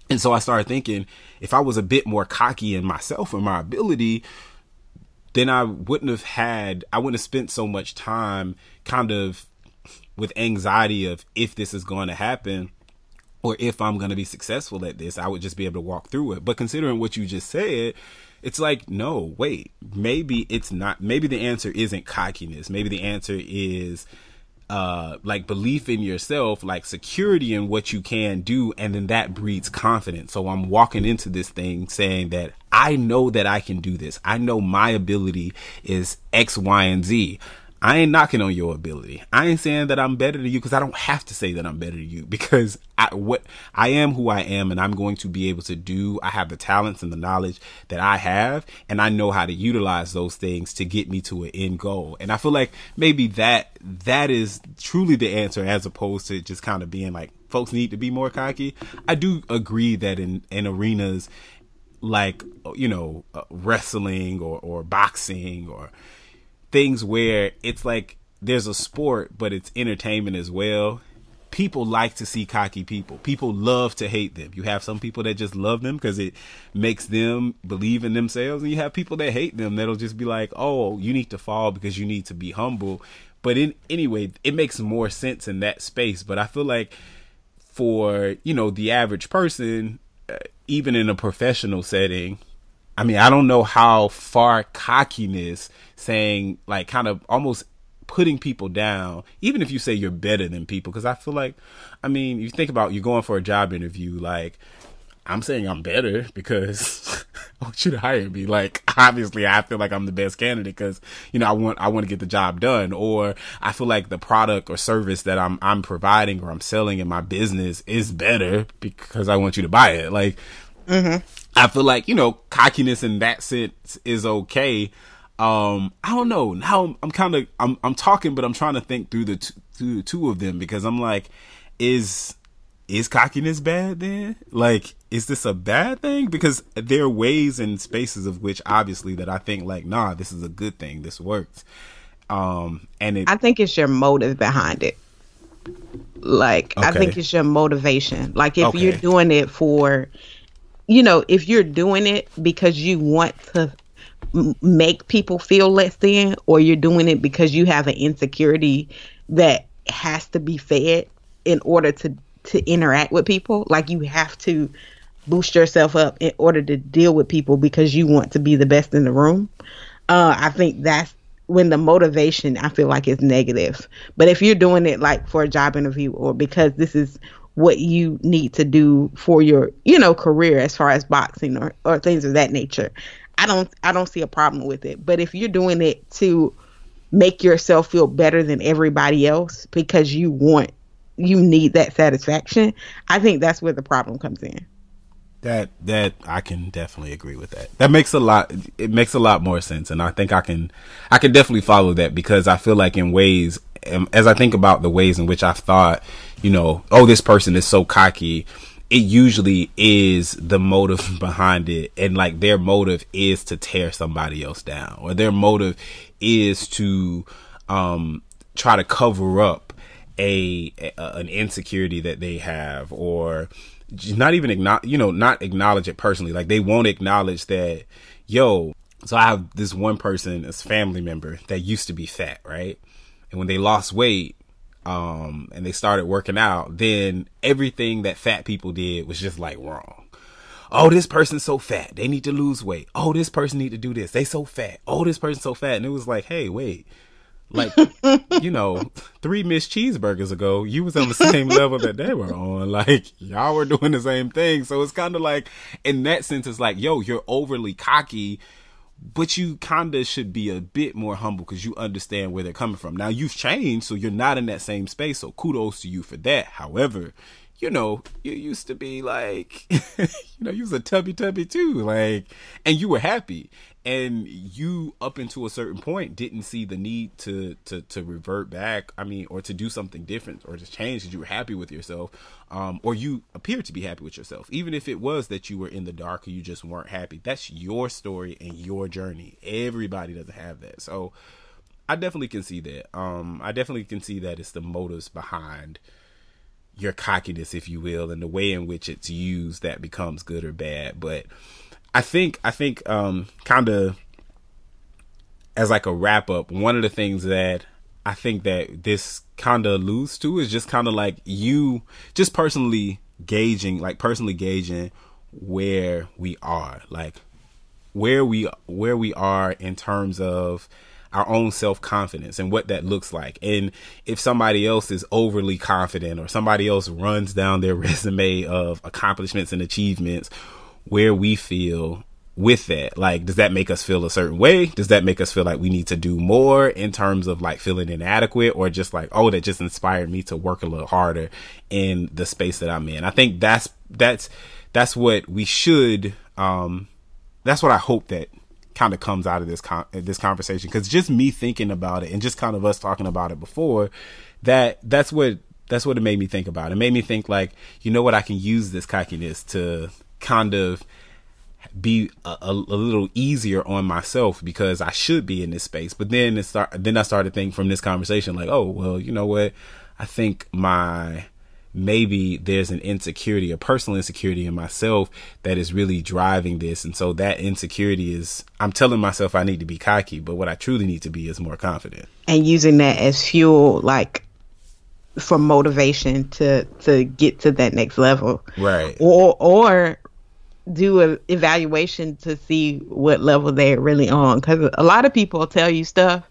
And so I started thinking if I was a bit more cocky in myself and my ability, then I wouldn't have had, I wouldn't have spent so much time kind of with anxiety of if this is going to happen or if I'm going to be successful at this. I would just be able to walk through it. But considering what you just said, it's like, no, wait, maybe it's not, maybe the answer isn't cockiness. Maybe the answer is, uh, like belief in yourself, like security in what you can do, and then that breeds confidence. So I'm walking into this thing saying that I know that I can do this. I know my ability is X, Y, and Z. I ain't knocking on your ability. I ain't saying that I'm better than you because I don't have to say that I'm better than you *laughs* because I what I am who I am and I'm going to be able to do. I have the talents and the knowledge that I have and I know how to utilize those things to get me to an end goal. And I feel like maybe that that is truly the answer as opposed to just kind of being like folks need to be more cocky. I do agree that in in arenas like you know uh, wrestling or or boxing or things where it's like there's a sport, but it's entertainment as well. People like to see cocky people. People love to hate them. You have some people that just love them because it makes them believe in themselves, and you have people that hate them that'll just be like, "Oh, you need to fall because you need to be humble." But in anyway, it makes more sense in that space. But I feel like for you know the average person, uh, even in a professional setting, I mean, I don't know how far cockiness saying like kind of almost putting people down, even if you say you're better than people, because I feel like, I mean, you think about you're going for a job interview, like I'm saying I'm better because I want you to hire me. Like obviously, I feel like I'm the best candidate because you know I want I want to get the job done, or I feel like the product or service that I'm I'm providing or I'm selling in my business is better because I want you to buy it. Like. Mm-hmm. I feel like, you know, cockiness in that sense is okay. Um, I don't know. Now I'm kind of I'm I'm talking, but I'm trying to think through the t- through the two of them because I'm like, is is cockiness bad then? Like, is this a bad thing? Because there are ways and spaces of which obviously that I think like, nah, this is a good thing. This works. Um, and it, I think it's your motive behind it. Like, I think it's your motivation. Like, if you're doing it for, you know, if you're doing it because you want to make people feel less than, or you're doing it because you have an insecurity that has to be fed in order to to interact with people, like you have to boost yourself up in order to deal with people because you want to be the best in the room. Uh, I think that's when the motivation I feel like is negative. But if you're doing it like for a job interview or because this is what you need to do for your, you know, career as far as boxing or, or things of that nature, I don't I don't see a problem with it. But if you're doing it to make yourself feel better than everybody else because you want you need that satisfaction, I think that's where the problem comes in. That that I can definitely agree with that. That makes a lot. It makes a lot more sense, and I think I can, I can definitely follow that because I feel like in ways, as I think about the ways in which I've thought, you know, oh, this person is so cocky. It usually is the motive *laughs* behind it, and like their motive is to tear somebody else down, or their motive is to um try to cover up a, a an insecurity that they have or not even acknowledge you know not acknowledge it personally like they won't acknowledge that yo so i have this one person as family member that used to be fat right and when they lost weight um and they started working out then everything that fat people did was just like wrong. Oh this person's so fat. They need to lose weight. Oh this person need to do this. They so fat. Oh this person's so fat. And it was like hey wait. Like *laughs* you know three miss cheeseburgers ago you was on the same *laughs* level that they were on. Like y'all were doing the same thing. So it's kind of like in that sense it's like yo you're overly cocky but you kind of should be a bit more humble because you understand where they're coming from. Now you've changed so you're not in that same space so kudos to you for that. However you know, you used to be like, *laughs* you know, you was a tubby tubby too, like, and you were happy, and you up into a certain point didn't see the need to to to revert back. I mean, or to do something different or to change because you were happy with yourself, um, or you appeared to be happy with yourself, even if it was that you were in the dark or you just weren't happy. That's your story and your journey. Everybody doesn't have that, so. I definitely can see that. Um, I definitely can see that it's the motives behind your cockiness, if you will, and the way in which it's used that becomes good or bad. But I think I think um, kind of as like a wrap up, one of the things that I think that this kind of alludes to is just kind of like you just personally gauging, like personally gauging where we are, like where we where we are in terms of our own self confidence and what that looks like. And if somebody else is overly confident or somebody else runs down their *laughs* resume of accomplishments and achievements, where we feel with that, like, does that make us feel a certain way? Does that make us feel like we need to do more in terms of like feeling inadequate or just like, oh, that just inspired me to work a little harder in the space that I'm in? I think that's, that's, that's what we should, um, that's what I hope that kind of comes out of this con- this conversation because just me thinking about it and just kind of us talking about it before that that's what that's what it made me think about it made me think like you know what i can use this cockiness to kind of be a, a, a, little easier on myself because I should be in this space. But then it start then I started thinking from this conversation like, oh well, you know what? I think my maybe there's an insecurity, a personal insecurity in myself that is really driving this. And so that insecurity is, I'm telling myself I need to be cocky, but what I truly need to be is more confident. And using that as fuel, like for motivation to to get to that next level, right? Or or do an evaluation to see what level they're really on, because a lot of people tell you stuff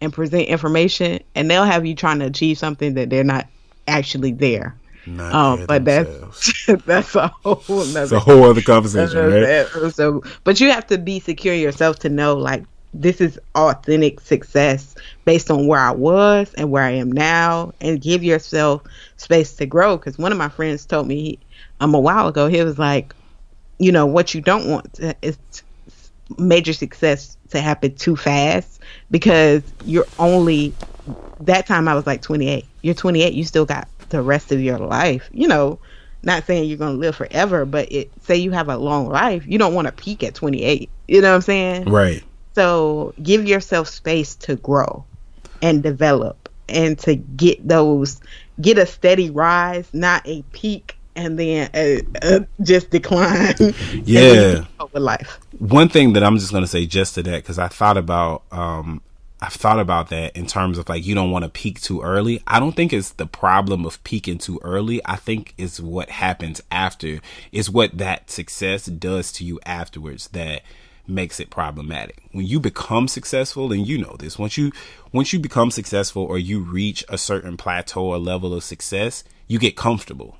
and present information, and they'll have you trying to achieve something that they're not actually there. Um, but that's *laughs* that's a whole another, *laughs* it's a whole other conversation, right? So, but you have to be secure yourself to know like this is authentic success based on where I was and where I am now, and give yourself space to grow. Because one of my friends told me um a while ago, he was like, you know, what you don't want to, is major success to happen too fast because you're only that time I was like 28. You're 28, you still got the rest of your life. You know, not saying you're going to live forever, but it say you have a long life, you don't want to peak at 28. You know what I'm saying? Right. So, give yourself space to grow and develop and to get those get a steady rise, not a peak and then uh, uh, just decline. *laughs* Yeah, over life. One thing that I'm just gonna say just to that because I thought about um, I've thought about that in terms of like you don't want to peak too early. I don't think it's the problem of peaking too early. I think it's what happens after. Is what that success does to you afterwards that makes it problematic. When you become successful, and you know this, once you once you become successful or you reach a certain plateau or level of success, you get comfortable.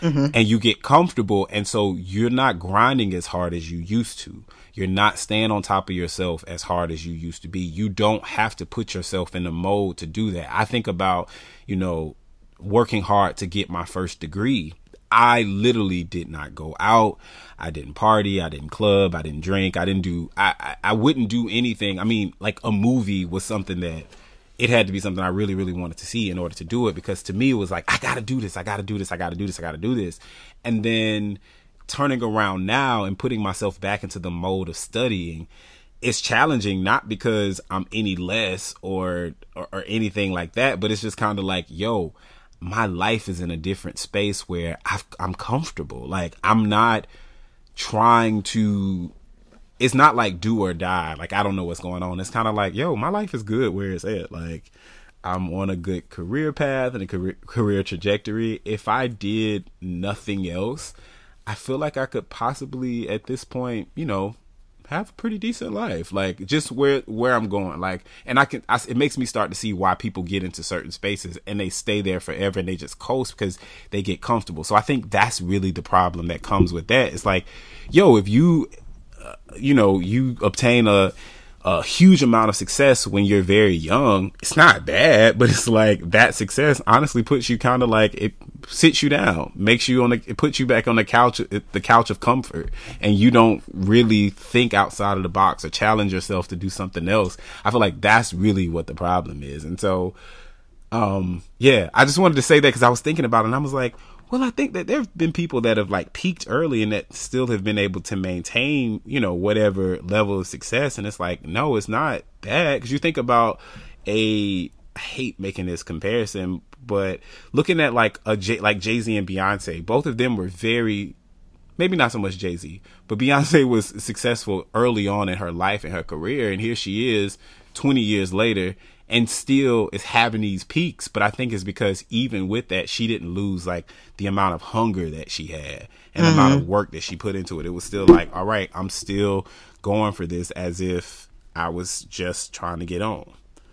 Mm-hmm. And you get comfortable, and so you're not grinding as hard as you used to you're not staying on top of yourself as hard as you used to be. You don't have to put yourself in the mode to do that. I think about, you know, working hard to get my first degree. I literally did not go out. I didn't party. I didn't club. I didn't drink. I didn't do, I, I, I wouldn't do anything. I mean, like a movie was something that it had to be something I really, really wanted to see in order to do it because to me it was like, I gotta do this. I gotta do this. I gotta do this. I gotta do this. And then, turning around now and putting myself back into the mode of studying it's challenging not because I'm any less or, or, or anything like that, but it's just kind of like, yo, my life is in a different space where i am comfortable. Like I'm not trying to. It's not like do or die. Like I don't know what's going on. It's kind of like, yo, my life is good where it's at. Like I'm on a good career path and a career, career trajectory. If I did nothing else, I feel like I could possibly at this point, you know, have a pretty decent life. Like just where where I'm going. Like, and I can. I, it makes me start to see why people get into certain spaces and they stay there forever and they just coast because they get comfortable. So I think that's really the problem that comes with that. It's like, yo, if you, you know, you obtain a a huge amount of success when you're very young, it's not bad, but it's like that success honestly puts you kind of like it sits you down, makes you on the, it puts you back on the couch, the couch of comfort, and you don't really think outside of the box or challenge yourself to do something else. I feel like that's really what the problem is. And so, um, yeah, I just wanted to say that because I was thinking about it and I was like, well, I think that there have been people that have like peaked early and that still have been able to maintain, you know, whatever level of success. And it's like, no, it's not that. Because you think about a, I hate making this comparison, but looking at like a J, like Jay Z and Beyonce, both of them were very, maybe not so much Jay Z, but Beyonce was successful early on in her life and her career, and here she is, twenty years later, and still is having these peaks. But I think it's because even with that, she didn't lose like the amount of hunger that she had and the amount of mm-hmm. work that she put into it. It was still like, all right, I'm still going for this as if I was just trying to get on.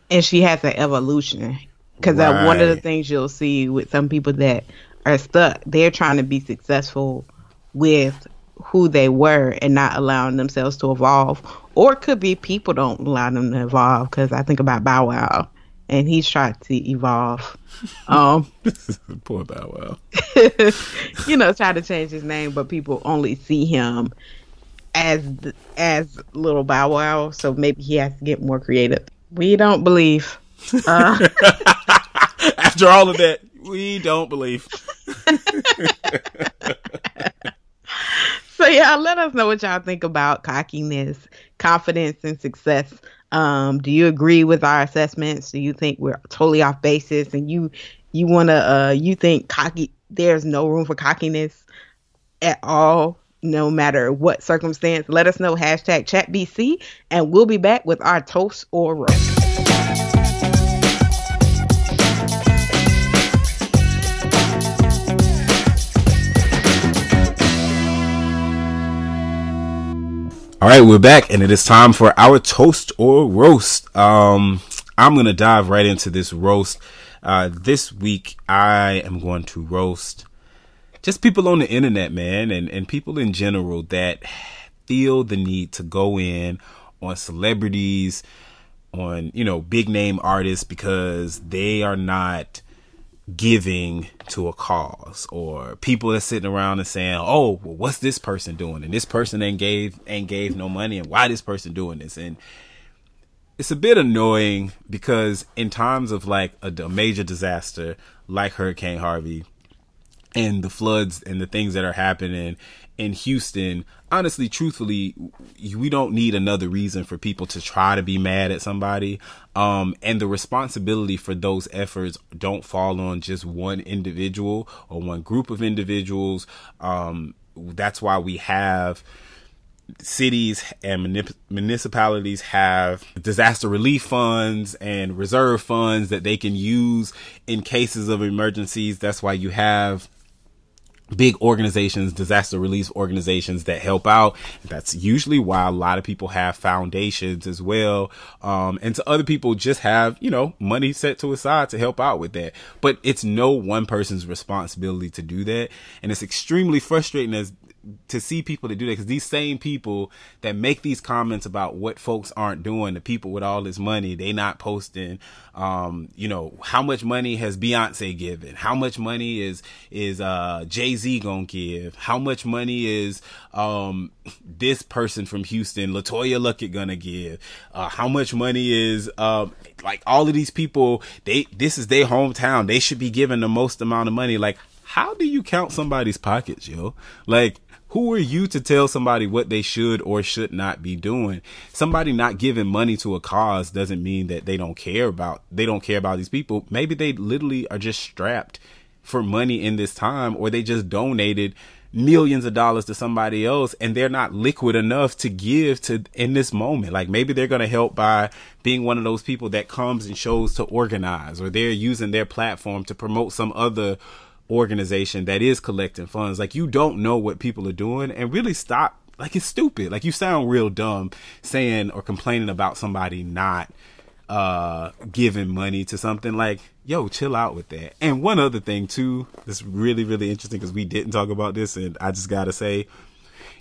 and she has an evolution because one of the things you'll see with some people that are stuck they're trying to be successful with who they were and not allowing themselves to evolve or it could be people don't allow them to evolve because i think about bow wow and he's tried to evolve *laughs* um *laughs* Poor Bow Wow. *laughs* you know try to change his name but people only see him as as little bow wow so maybe he has to get more creative we don't believe uh After all of that, we don't believe. So yeah, let us know what y'all think about cockiness, confidence, and success. Um, do you agree with our assessments? Do you think we're totally off basis? And you you wanna uh you think cocky there's no room for cockiness at all, no matter what circumstance? Let us know hashtag chatBC and we'll be back with our toast or roast. All right, we're back, and it is time for our toast or roast. Um, I'm gonna dive right into this roast. Uh, this week, I am going to roast just people on the internet, man, and and people in general that feel the need to go in on celebrities, on you know big name artists because they are not giving to a cause or people that's sitting around and saying oh well, what's this person doing? And this person ain't gave ain't gave no money and why this person doing this? And it's a bit annoying because in times of like a, a major disaster like hurricane harvey and the floods and the things that are happening in Houston, honestly, truthfully, we don't need another reason for people to try to be mad at somebody. Um, and the responsibility for those efforts don't fall on just one individual or one group of individuals. Um, that's why we have cities and manip- municipalities have disaster relief funds and reserve funds that they can use in cases of emergencies. That's why you have big organizations, disaster relief organizations that help out. That's usually why a lot of people have foundations as well. Um, and to other people just have, you know, money set to aside to help out with that. But it's no one person's responsibility to do that. And it's extremely frustrating as to see people that do that because these same people that make these comments about what folks aren't doing, the people with all this money, they not posting, um, you know, how much money has Beyonce given? How much money is, is, uh, Jay-Z gonna give? How much money is, um, this person from Houston, LeToya Luckett gonna give? Uh, how much money is, um, like all of these people, they, this is their hometown. They should be given the most amount of money. Like, how do you count somebody's pockets, yo? Like, who are you to tell somebody what they should or should not be doing? Somebody not giving money to a cause doesn't mean that they don't care about they don't care about these people. Maybe they literally are just strapped for money in this time or they just donated millions of dollars to somebody else and they're not liquid enough to give to in this moment. Like maybe they're going to help by being one of those people that comes and shows to organize or they're using their platform to promote some other organization that is collecting funds. Like you don't know what people are doing and really stop. Like it's stupid. Like you sound real dumb saying or complaining about somebody not uh giving money to something like yo chill out with that and one other thing too that's really really interesting because we didn't talk about this and i just gotta say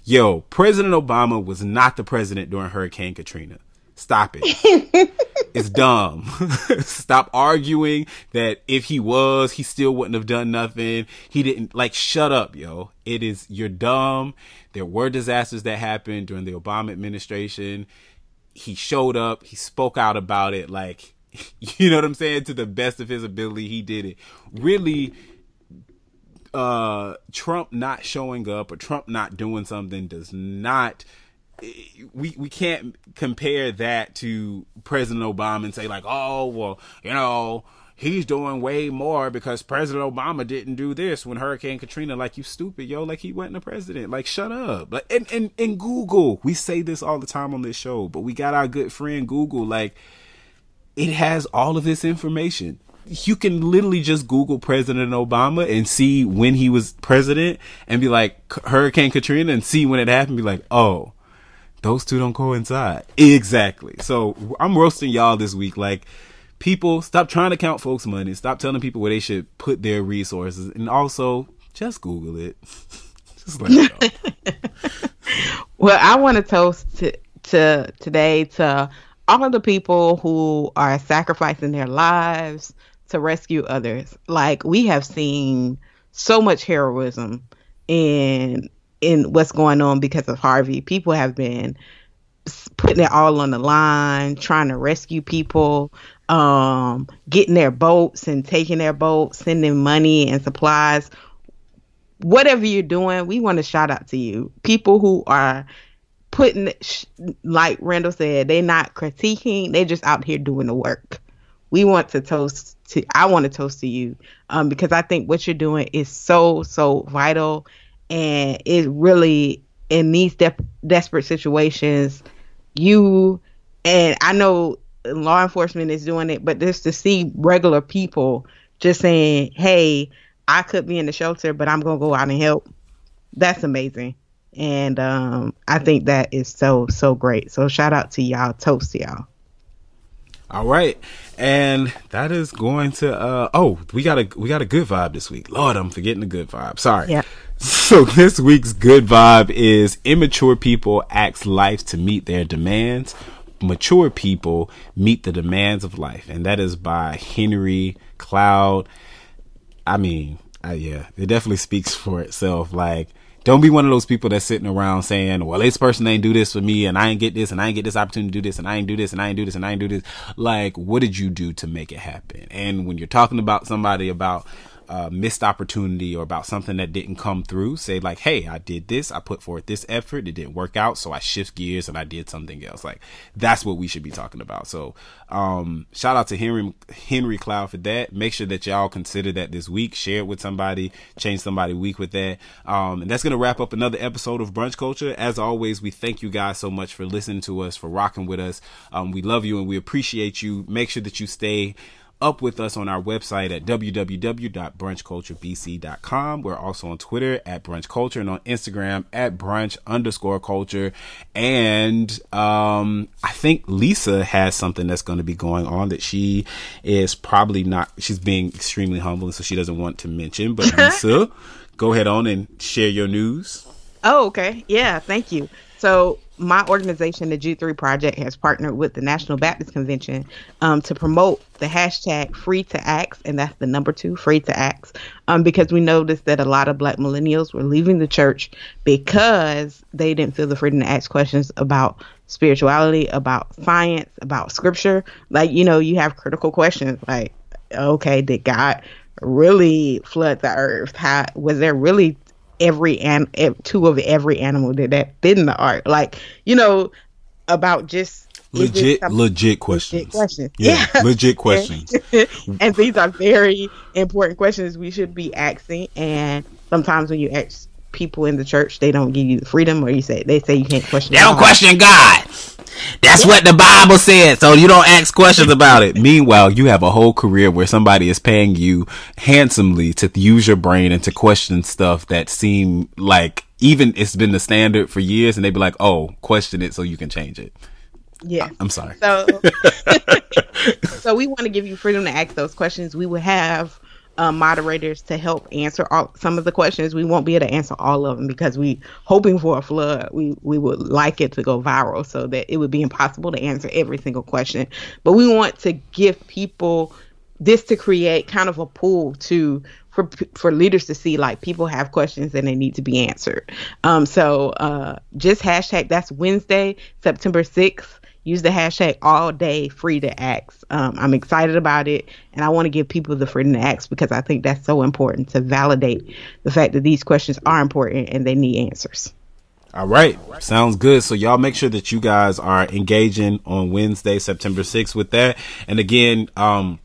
yo president obama was not the president during hurricane katrina Stop it. *laughs* it's dumb. *laughs* Stop arguing that if he was, he still wouldn't have done nothing. He didn't like shut up, yo. It is you're dumb. There were disasters that happened during the Obama administration. He showed up, he spoke out about it like *laughs* you know what I'm saying to the best of his ability, he did it. Really uh Trump not showing up or Trump not doing something does not we we can't compare that to President Obama and say like, oh well, you know, he's doing way more because President Obama didn't do this when Hurricane Katrina. Like you stupid, yo, like he wasn't a president. Like shut up. Like and and and Google, we say this all the time on this show, but we got our good friend Google. Like it has all of this information. You can literally just Google President Obama and see when he was president and be like Hurricane Katrina and see when it happened. Be like, oh those two don't coincide. Exactly. So I'm roasting y'all this week. Like, people, stop trying to count folks' money. Stop telling people where they should put their resources. And also, just Google it. *laughs* just let it *laughs* well, I want to toast to, to today to all of the people who are sacrificing their lives to rescue others. Like, we have seen so much heroism in in what's going on because of Harvey. People have been putting it all on the line, trying to rescue people, um, getting their boats and taking their boats, sending money and supplies. Whatever you're doing, we want to shout out to you. People who are putting, like Randall said, they're not critiquing, they're just out here doing the work. We want to toast to, I want to toast to you um, because I think what you're doing is so, so vital and it really in these de- desperate situations you and i know law enforcement is doing it but just to see regular people just saying hey i could be in the shelter but i'm gonna go out and help that's amazing. And um, i think that is so so great. So shout out to y'all toast to y'all all right. And that is going to uh oh, we got a we got a good vibe this week. Lord, I'm forgetting the good vibe. Sorry. Yeah. So *laughs* this week's good vibe is immature people ask life to meet their demands. Mature people meet the demands of life. And that is by Henry Cloud. I mean, uh, yeah, it definitely speaks for itself. Like don't be one of those people that's sitting around saying, well, this person ain't do this for me and I ain't get this and I ain't get this opportunity to do this and I ain't do this and I ain't do this and I ain't do this. Like, what did you do to make it happen? And when you're talking about somebody about uh, missed opportunity or about something that didn't come through, say like, "Hey, I did this. I put forth this effort. It didn't work out, so I shift gears and I did something else." Like that's what we should be talking about. So, um, shout out to Henry Henry Cloud for that. Make sure that y'all consider that this week. Share it with somebody. Change somebody week with that. Um, and that's gonna wrap up another episode of Brunch Culture. As always, we thank you guys so much for listening to us, for rocking with us. Um, we love you and we appreciate you. Make sure that you stay up with us on our website at www.brunchculturebc.com. We're also on Twitter at Brunch Culture and on Instagram at Brunch underscore culture. And um, I think Lisa has something that's going to be going on that she is probably not, she's being extremely humble, so she doesn't want to mention. But *laughs* Lisa, go ahead on and share your news. Oh, okay. Yeah, thank you. So my organization, the G3 Project, has partnered with the National Baptist Convention um, to promote the hashtag free to ask, and that's the number two, free to ask, um, because we noticed that a lot of black millennials were leaving the church because they didn't feel the freedom to ask questions about spirituality, about science, about scripture. Like, you know, you have critical questions like, okay, did God really flood the earth? How was there really every and two of every animal that that fit in the ark. Like you know about just legit legit questions. Legit questions. Yeah, yeah. legit *laughs* questions. *laughs* and these are very important questions we should be asking. And sometimes when you ask people in the church, they don't give you the freedom, or you say they say you can't question. They don't God. question God. That's what the Bible said. So you don't ask questions about it. Meanwhile, you have a whole career where somebody is paying you handsomely to use your brain and to question stuff that seem like even it's been the standard for years and they'd be like, oh, question it so you can change it. Yeah. I'm sorry. So, *laughs* *laughs* so we want to give you freedom to ask those questions. We will have um, moderators to help answer all some of the questions. We won't be able to answer all of them because we hoping for a flood. We we would like it to go viral so that it would be impossible to answer every single question. But we want to give people this to create kind of a pool to for for leaders to see like people have questions and they need to be answered. Um, so uh, just hashtag that's Wednesday, September sixth use the hashtag all day free to ask. Um, I'm excited about it, and I want to give people the freedom to ask because I think that's so important to validate the fact that these questions are important and they need answers. All right. Sounds good. So y'all make sure that you guys are engaging on Wednesday, September 6th with that. And again, um,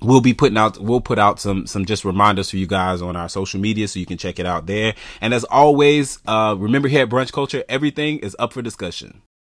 we'll be putting out we'll put out some some just reminders for you guys on our social media so you can check it out there and as always uh remember here at brunch culture everything is up for discussion